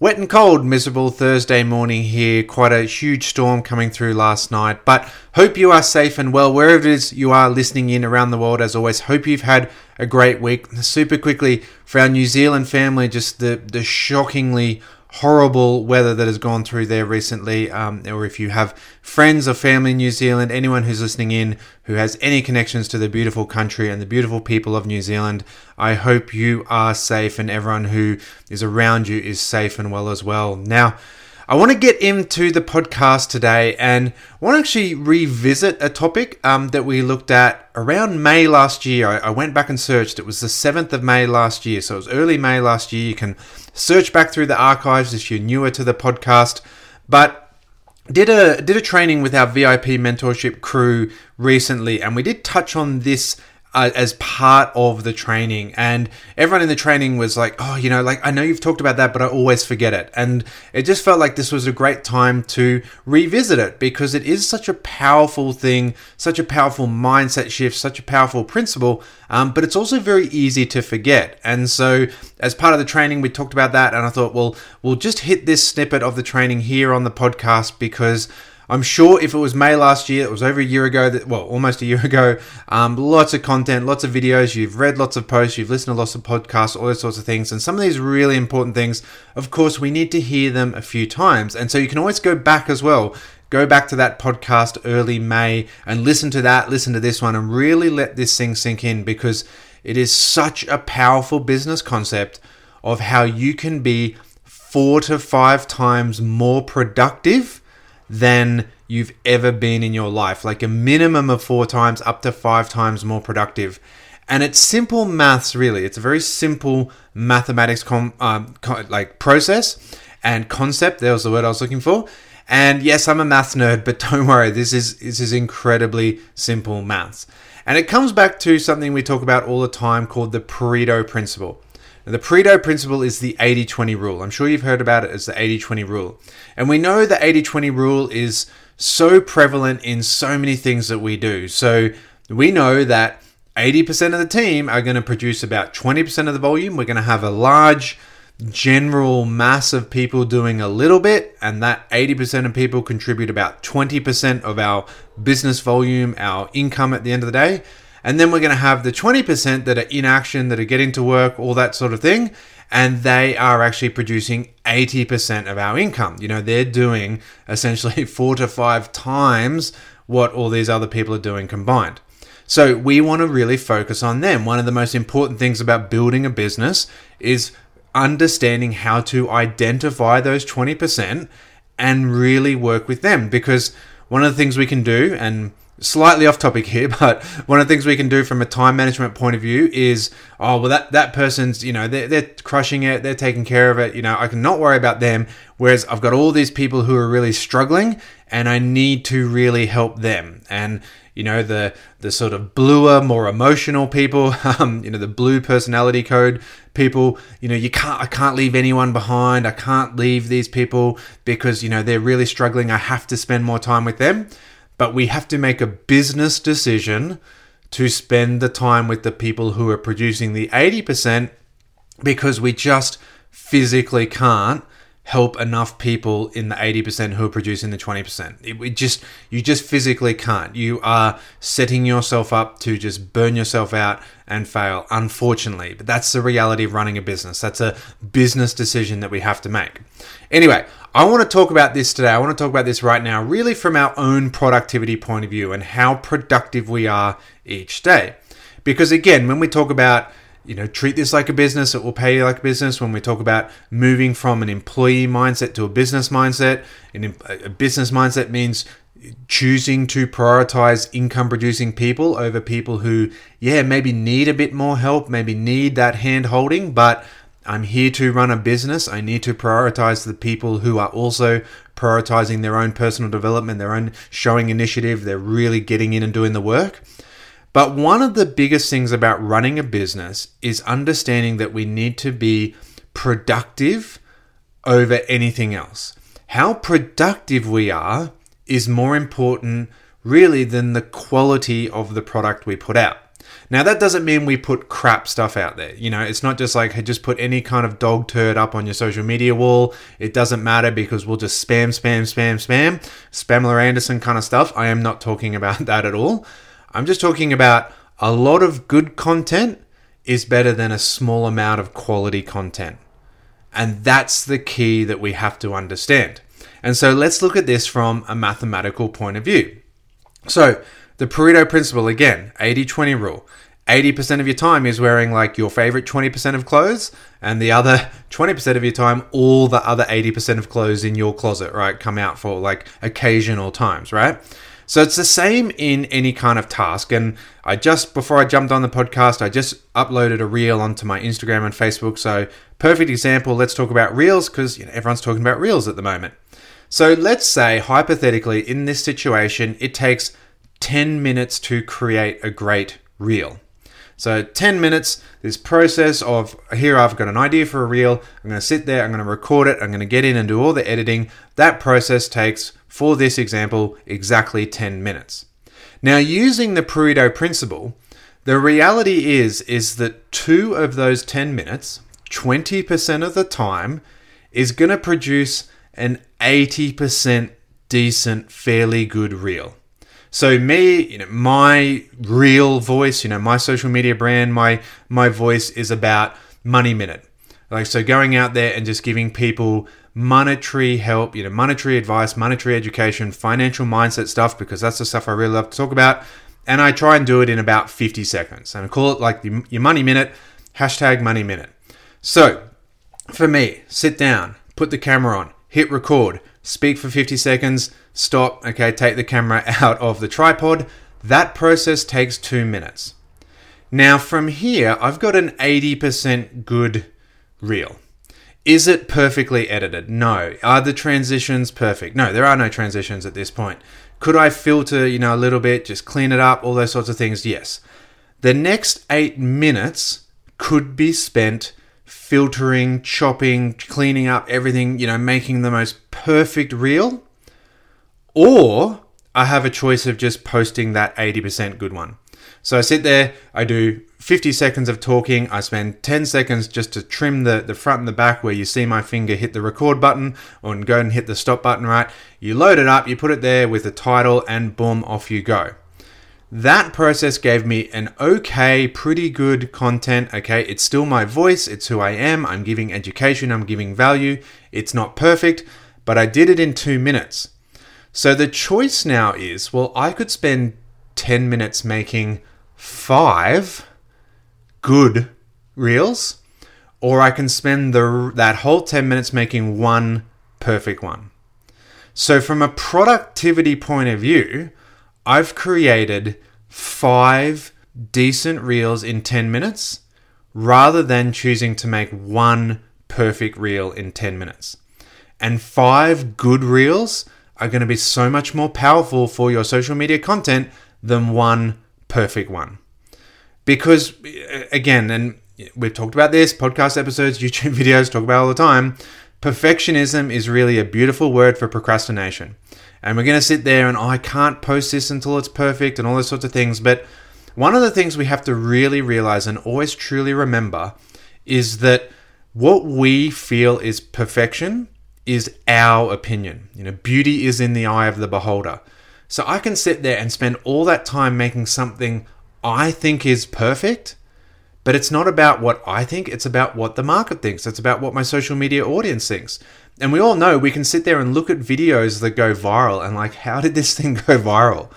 Wet and cold, miserable Thursday morning here. Quite a huge storm coming through last night. But hope you are safe and well wherever it is you are listening in around the world. As always, hope you've had a great week. Super quickly for our New Zealand family, just the the shockingly horrible weather that has gone through there recently, um, or if you have friends or family in New Zealand, anyone who's listening in who has any connections to the beautiful country and the beautiful people of New Zealand, I hope you are safe and everyone who is around you is safe and well as well. Now, I want to get into the podcast today and want to actually revisit a topic um, that we looked at around May last year. I, I, went back and searched. It was the 7th of May last year. So it was early May last year. You can search back through the archives if you're newer to the podcast. But did a did a training with our VIP mentorship crew recently and we did touch on this uh, as part of the training. And everyone in the training was like, oh, you know, like I know you've talked about that, but I always forget it. And it just felt like this was a great time to revisit it because it is such a powerful thing, such a powerful mindset shift, such a powerful principle. Um, but it's also very easy to forget. And so, as part of the training, we talked about that. And I thought, well, we'll just hit this snippet of the training here on the podcast because I'm sure if it was May last year, it was over a year ago, that well, almost a year ago, um, lots of content, lots of videos, you've read lots of posts, you've listened to lots of podcasts, all those sorts of things. And some of these really important things, of course, we need to hear them a few times. And so you can always go back as well. Go back to that podcast early May and listen to that, listen to this one, and really let this thing sink in because it is such a powerful business concept of how you can be four to five times more productive than you've ever been in your life, like a minimum of four times up to five times more productive. And it's simple maths, really. It's a very simple mathematics com- um, co- like process and concept. There was the word I was looking for. And yes, I'm a math nerd, but don't worry, this is this is incredibly simple maths. And it comes back to something we talk about all the time called the Pareto principle. Now, the Pareto principle is the 80 20 rule. I'm sure you've heard about it as the 80 20 rule. And we know the 80 20 rule is so prevalent in so many things that we do. So we know that 80% of the team are going to produce about 20% of the volume. We're going to have a large general mass of people doing a little bit, and that 80% of people contribute about 20% of our business volume, our income at the end of the day. And then we're going to have the 20% that are in action, that are getting to work, all that sort of thing. And they are actually producing 80% of our income. You know, they're doing essentially four to five times what all these other people are doing combined. So we want to really focus on them. One of the most important things about building a business is understanding how to identify those 20% and really work with them because one of the things we can do and slightly off topic here, but one of the things we can do from a time management point of view is, oh, well, that, that person's, you know, they're, they're crushing it, they're taking care of it, you know, I can not worry about them. Whereas I've got all these people who are really struggling and I need to really help them. And, you know, the, the sort of bluer, more emotional people, um, you know, the blue personality code people, you know, you can't, I can't leave anyone behind. I can't leave these people because, you know, they're really struggling. I have to spend more time with them but we have to make a business decision to spend the time with the people who are producing the 80% because we just physically can't help enough people in the 80% who are producing the 20%. It, just you just physically can't. You are setting yourself up to just burn yourself out and fail, unfortunately. But that's the reality of running a business. That's a business decision that we have to make. Anyway, I want to talk about this today. I want to talk about this right now, really from our own productivity point of view and how productive we are each day. Because again, when we talk about you know, treat this like a business. It will pay you like a business. When we talk about moving from an employee mindset to a business mindset, and a business mindset means choosing to prioritize income producing people over people who, yeah, maybe need a bit more help, maybe need that hand holding, but I'm here to run a business. I need to prioritize the people who are also prioritizing their own personal development, their own showing initiative. They're really getting in and doing the work. But one of the biggest things about running a business is understanding that we need to be productive over anything else. How productive we are is more important, really, than the quality of the product we put out. Now, that doesn't mean we put crap stuff out there. You know, it's not just like hey, just put any kind of dog turd up on your social media wall. It doesn't matter because we'll just spam, spam, spam, spam, Spamler Anderson kind of stuff. I am not talking about that at all. I'm just talking about a lot of good content is better than a small amount of quality content. And that's the key that we have to understand. And so let's look at this from a mathematical point of view. So, the Pareto principle again 80 20 rule. 80% of your time is wearing like your favorite 20% of clothes, and the other 20% of your time, all the other 80% of clothes in your closet, right, come out for like occasional times, right? So it's the same in any kind of task. And I just, before I jumped on the podcast, I just uploaded a reel onto my Instagram and Facebook. So, perfect example, let's talk about reels because you know, everyone's talking about reels at the moment. So, let's say, hypothetically, in this situation, it takes 10 minutes to create a great reel. So 10 minutes, this process of here I've got an idea for a reel, I'm going to sit there, I'm going to record it, I'm going to get in and do all the editing. That process takes, for this example, exactly 10 minutes. Now using the Pareto principle, the reality is is that 2 of those 10 minutes, 20% of the time is going to produce an 80% decent, fairly good reel. So me, you know, my real voice, you know, my social media brand, my my voice is about Money Minute. Like so going out there and just giving people monetary help, you know, monetary advice, monetary education, financial mindset stuff because that's the stuff I really love to talk about. And I try and do it in about 50 seconds. And I call it like the, your money minute, hashtag money minute. So for me, sit down, put the camera on, hit record, speak for 50 seconds, stop, okay, take the camera out of the tripod. That process takes two minutes. Now, from here, I've got an 80% good reel. Is it perfectly edited? No. Are the transitions perfect? No, there are no transitions at this point. Could I filter, you know, a little bit, just clean it up, all those sorts of things? Yes. The next eight minutes could be spent filtering, chopping, cleaning up everything, you know, making the most perfect reel. Or I have a choice of just posting that 80% good one. So I sit there, I do 50 seconds of talking, I spend 10 seconds just to trim the, the front and the back where you see my finger hit the record button or go and hit the stop button, right? You load it up, you put it there with the title, and boom, off you go. That process gave me an okay, pretty good content. Okay, it's still my voice, it's who I am. I'm giving education, I'm giving value. It's not perfect, but I did it in two minutes. So the choice now is well, I could spend 10 minutes making five good reels, or I can spend the, that whole 10 minutes making one perfect one. So, from a productivity point of view, I've created five decent reels in 10 minutes rather than choosing to make one perfect reel in 10 minutes. And five good reels are going to be so much more powerful for your social media content than one perfect one. Because, again, and we've talked about this, podcast episodes, YouTube videos, talk about all the time. Perfectionism is really a beautiful word for procrastination and we're going to sit there and oh, I can't post this until it's perfect and all those sorts of things. But one of the things we have to really realize and always truly remember is that what we feel is perfection is our opinion. You know, beauty is in the eye of the beholder. So I can sit there and spend all that time making something I think is perfect, but it's not about what I think, it's about what the market thinks. It's about what my social media audience thinks. And we all know we can sit there and look at videos that go viral and like, how did this thing go viral?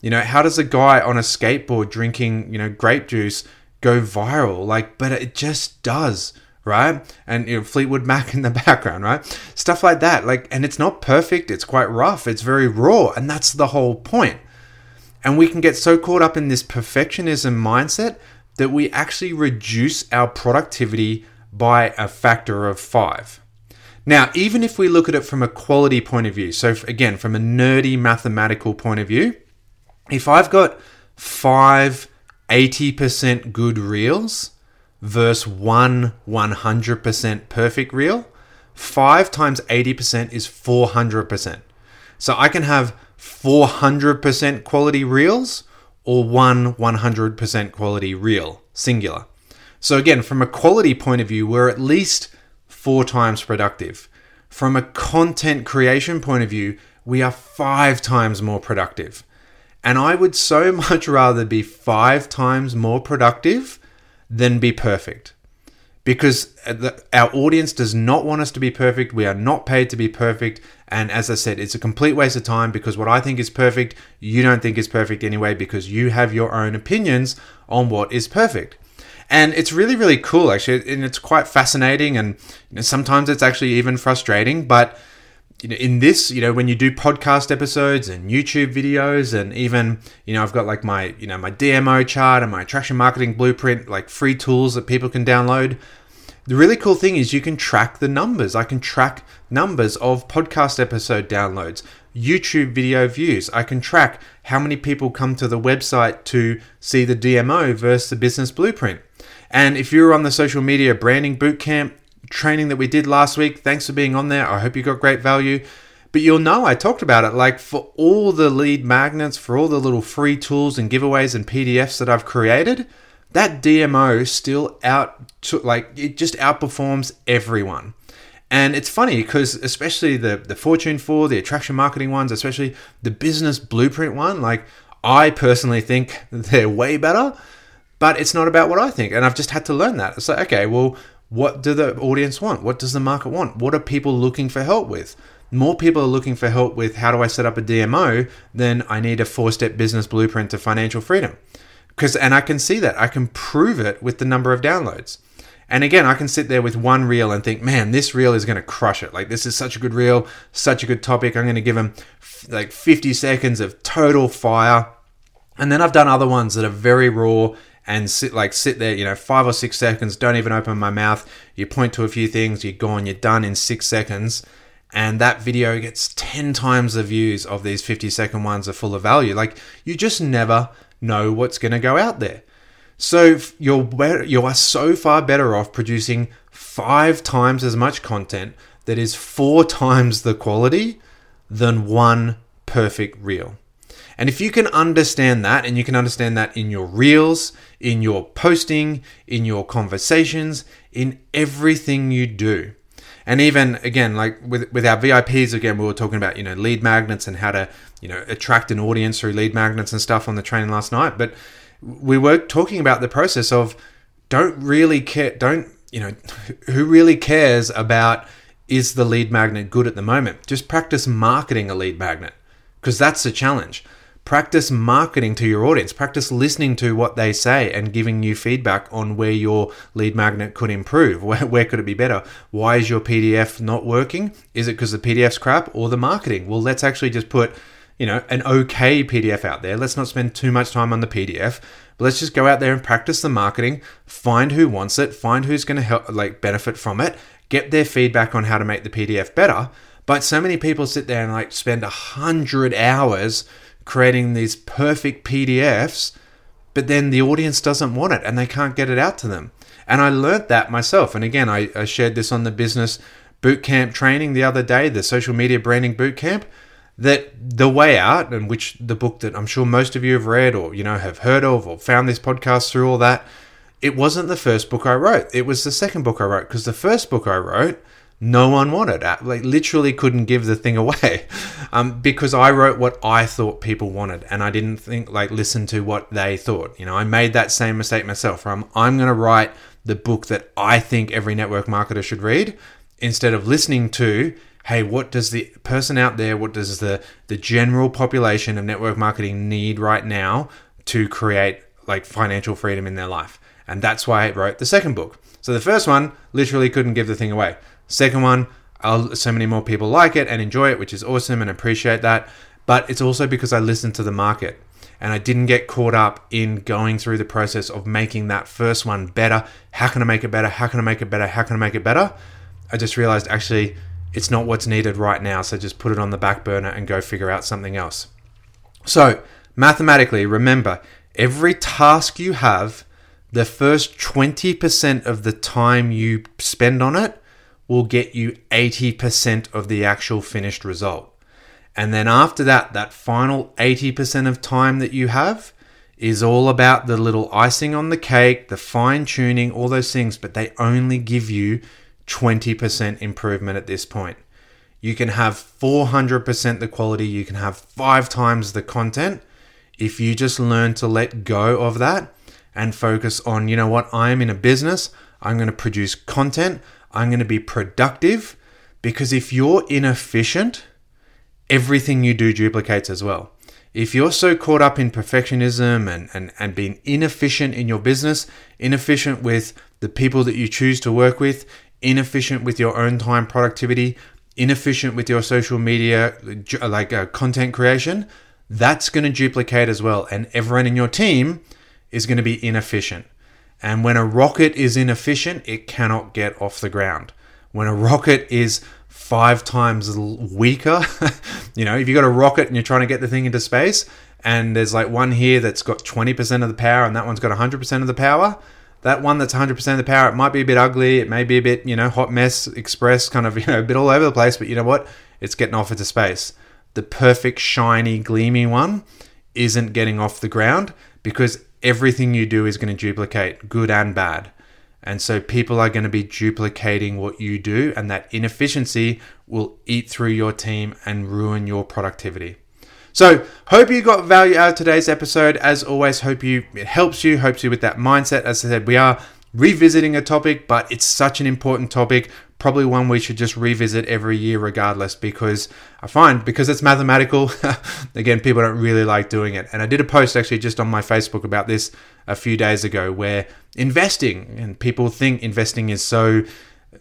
You know, how does a guy on a skateboard drinking, you know, grape juice go viral? Like, but it just does, right? And you know, Fleetwood Mac in the background, right? Stuff like that. Like, and it's not perfect, it's quite rough, it's very raw, and that's the whole point. And we can get so caught up in this perfectionism mindset that we actually reduce our productivity by a factor of five. Now, even if we look at it from a quality point of view, so again, from a nerdy mathematical point of view, if I've got five 80% good reels versus one 100% perfect reel, 5 times 80% is 400%. So I can have 400% quality reels or one 100% quality reel, singular. So again, from a quality point of view, we're at least four times productive. From a content creation point of view, we are five times more productive. And I would so much rather be five times more productive than be perfect. Because uh, our audience does not want us to be perfect. We are not paid to be perfect. And as I said, it's a complete waste of time because what I think is perfect, you don't think is perfect anyway, because you have your own opinions on what is perfect. And it's really, really cool, actually. And it's quite fascinating. And you know, sometimes it's actually even frustrating. But you know, in this, you know, when you do podcast episodes and YouTube videos, and even, you know, I've got like my, you know, my DMO chart and my attraction marketing blueprint, like free tools that people can download. The really cool thing is you can track the numbers. I can track numbers of podcast episode downloads, YouTube video views. I can track how many people come to the website to see the DMO versus the business blueprint. And if you're on the social media branding bootcamp, training that we did last week. Thanks for being on there. I hope you got great value. But you'll know I talked about it. Like for all the lead magnets, for all the little free tools and giveaways and PDFs that I've created, that DMO still out to, like it just outperforms everyone. And it's funny because especially the the Fortune 4, the attraction marketing ones, especially the business blueprint one, like I personally think they're way better, but it's not about what I think. And I've just had to learn that. It's like, okay, well, what do the audience want? What does the market want? What are people looking for help with? More people are looking for help with how do I set up a DMO than I need a four step business blueprint to financial freedom. Because, and I can see that. I can prove it with the number of downloads. And again, I can sit there with one reel and think, man, this reel is going to crush it. Like, this is such a good reel, such a good topic. I'm going to give them like 50 seconds of total fire. And then I've done other ones that are very raw and sit like sit there, you know, five or six seconds, don't even open my mouth. You point to a few things, you're gone, you're done in six seconds. And that video gets 10 times the views of these 50 second ones are full of value. Like you just never know what's going to go out there. So you're you are so far better off producing five times as much content that is four times the quality than one perfect reel. And if you can understand that, and you can understand that in your reels, in your posting, in your conversations, in everything you do. And even again, like with, with our VIPs, again, we were talking about, you know, lead magnets and how to, you know, attract an audience through lead magnets and stuff on the training last night. But we were talking about the process of don't really care, don't, you know, who really cares about is the lead magnet good at the moment? Just practice marketing a lead magnet because that's the challenge. Practice marketing to your audience. Practice listening to what they say and giving you feedback on where your lead magnet could improve. Where, where could it be better? Why is your pdf not working? Is it because the pdf's crap or the marketing? Well let's actually just put you know an okay pdf out there. Let's not spend too much time on the pdf but let's just go out there and practice the marketing find who wants it find who's going to help like benefit from it get their feedback on how to make the pdf better but so many people sit there and like spend a hundred hours creating these perfect PDFs, but then the audience doesn't want it and they can't get it out to them. And I learned that myself. And again, I, I shared this on the business bootcamp training the other day, the social media branding bootcamp, that the way out, and which the book that I'm sure most of you have read or, you know, have heard of or found this podcast through all that, it wasn't the first book I wrote. It was the second book I wrote because the first book I wrote no one wanted. Like literally couldn't give the thing away, um, because I wrote what I thought people wanted, and I didn't think like listen to what they thought. You know, I made that same mistake myself. I'm I'm going to write the book that I think every network marketer should read, instead of listening to hey what does the person out there what does the the general population of network marketing need right now to create like financial freedom in their life and that's why i wrote the second book so the first one literally couldn't give the thing away Second one, I'll, so many more people like it and enjoy it, which is awesome and appreciate that. But it's also because I listened to the market. and I didn't get caught up in going through the process of making that first one better. How can I make it better? How can I make it better? How can I make it better? I just realized actually it's not what's needed right now. So just put it on the back burner and go figure out something else. So, mathematically, remember every task you have, the first 20% of the time you spend on it will get you 80% of the actual finished result. And then after that, that final 80% of time that you have is all about the little icing on the cake, the fine tuning, all those things, but they only give you 20% improvement at this point. You can have 400% the quality, you can have five times the content if you just learn to let go of that and focus on, you know what, I'm in a business, I'm going to produce content, I'm going to be productive. Because if you're inefficient, everything you do duplicates as well. If you're so caught up in perfectionism and, and, and being inefficient in your business, inefficient with the people that you choose to work with, inefficient with your own time productivity, inefficient with your social media, like uh, content creation, that's going to duplicate as well. And everyone in your team is going to be inefficient. And when a rocket is inefficient, it cannot get off the ground. When a rocket is five times weaker. you know, if you've got a rocket and you're trying to get the thing into space, and there's like one here that's got 20% of the power, and that one's got 100% of the power. That one that's 100% of the power, it might be a bit ugly. It may be a bit, you know, hot mess express, kind of, you know, a bit all over the place. But you know what? It's getting off into space. The perfect, shiny, gleamy one isn't getting off the ground because everything you do is going to duplicate, good and bad. And so people are going to be duplicating what you do, and that inefficiency will eat through your team and ruin your productivity. So, hope you got value out of today's episode. As always, hope you it helps you, helps you with that mindset. As I said, we are revisiting a topic, but it's such an important topic probably one we should just revisit every year regardless because I find because it's mathematical again people don't really like doing it. And I did a post actually just on my Facebook about this a few days ago where investing and people think investing is so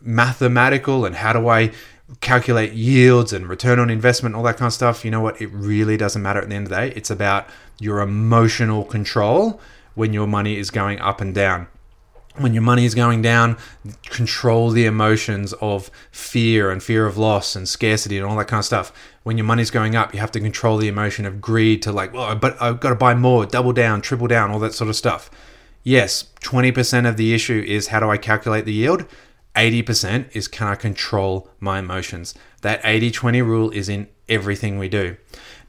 mathematical and how do I calculate yields and return on investment all that kind of stuff. You know what? It really doesn't matter at the end of the day. It's about your emotional control when your money is going up and down when your money is going down, control the emotions of fear and fear of loss and scarcity and all that kind of stuff. When your money's going up, you have to control the emotion of greed to like, well, but I've got to buy more, double down, triple down, all that sort of stuff. Yes, 20% of the issue is how do I calculate the yield? 80% is can I control my emotions? That 80 20 rule is in everything we do.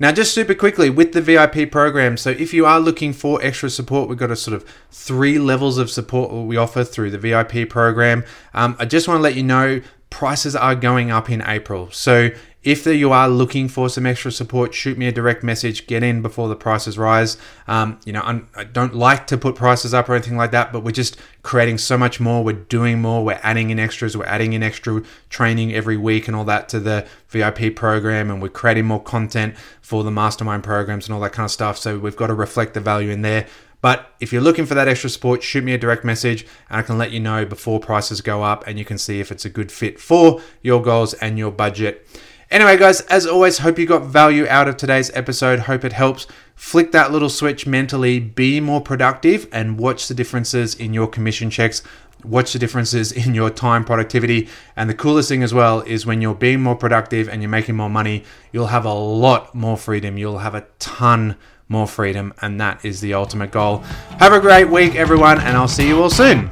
Now, just super quickly with the VIP program. So, if you are looking for extra support, we've got a sort of three levels of support we offer through the VIP program. Um, I just want to let you know prices are going up in April. So, if you are looking for some extra support, shoot me a direct message. Get in before the prices rise. Um, you know, I'm, I do not like to put prices up or anything like that, but we're just creating so much more. We're doing more. We're adding in extras. We're adding in extra training every week and all that to the VIP program, and we're creating more content for the mastermind programs and all that kind of stuff. So we've got to reflect the value in there. But if you're looking for that extra support, shoot me a direct message and I can let you know before prices go up and you can see if it's a good fit for your goals and your budget. Anyway, guys, as always, hope you got value out of today's episode. Hope it helps. Flick that little switch mentally, be more productive, and watch the differences in your commission checks. Watch the differences in your time productivity. And the coolest thing as well is when you're being more productive and you're making more money, you'll have a lot more freedom. You'll have a ton more freedom, and that is the ultimate goal. Have a great week, everyone, and I'll see you all soon.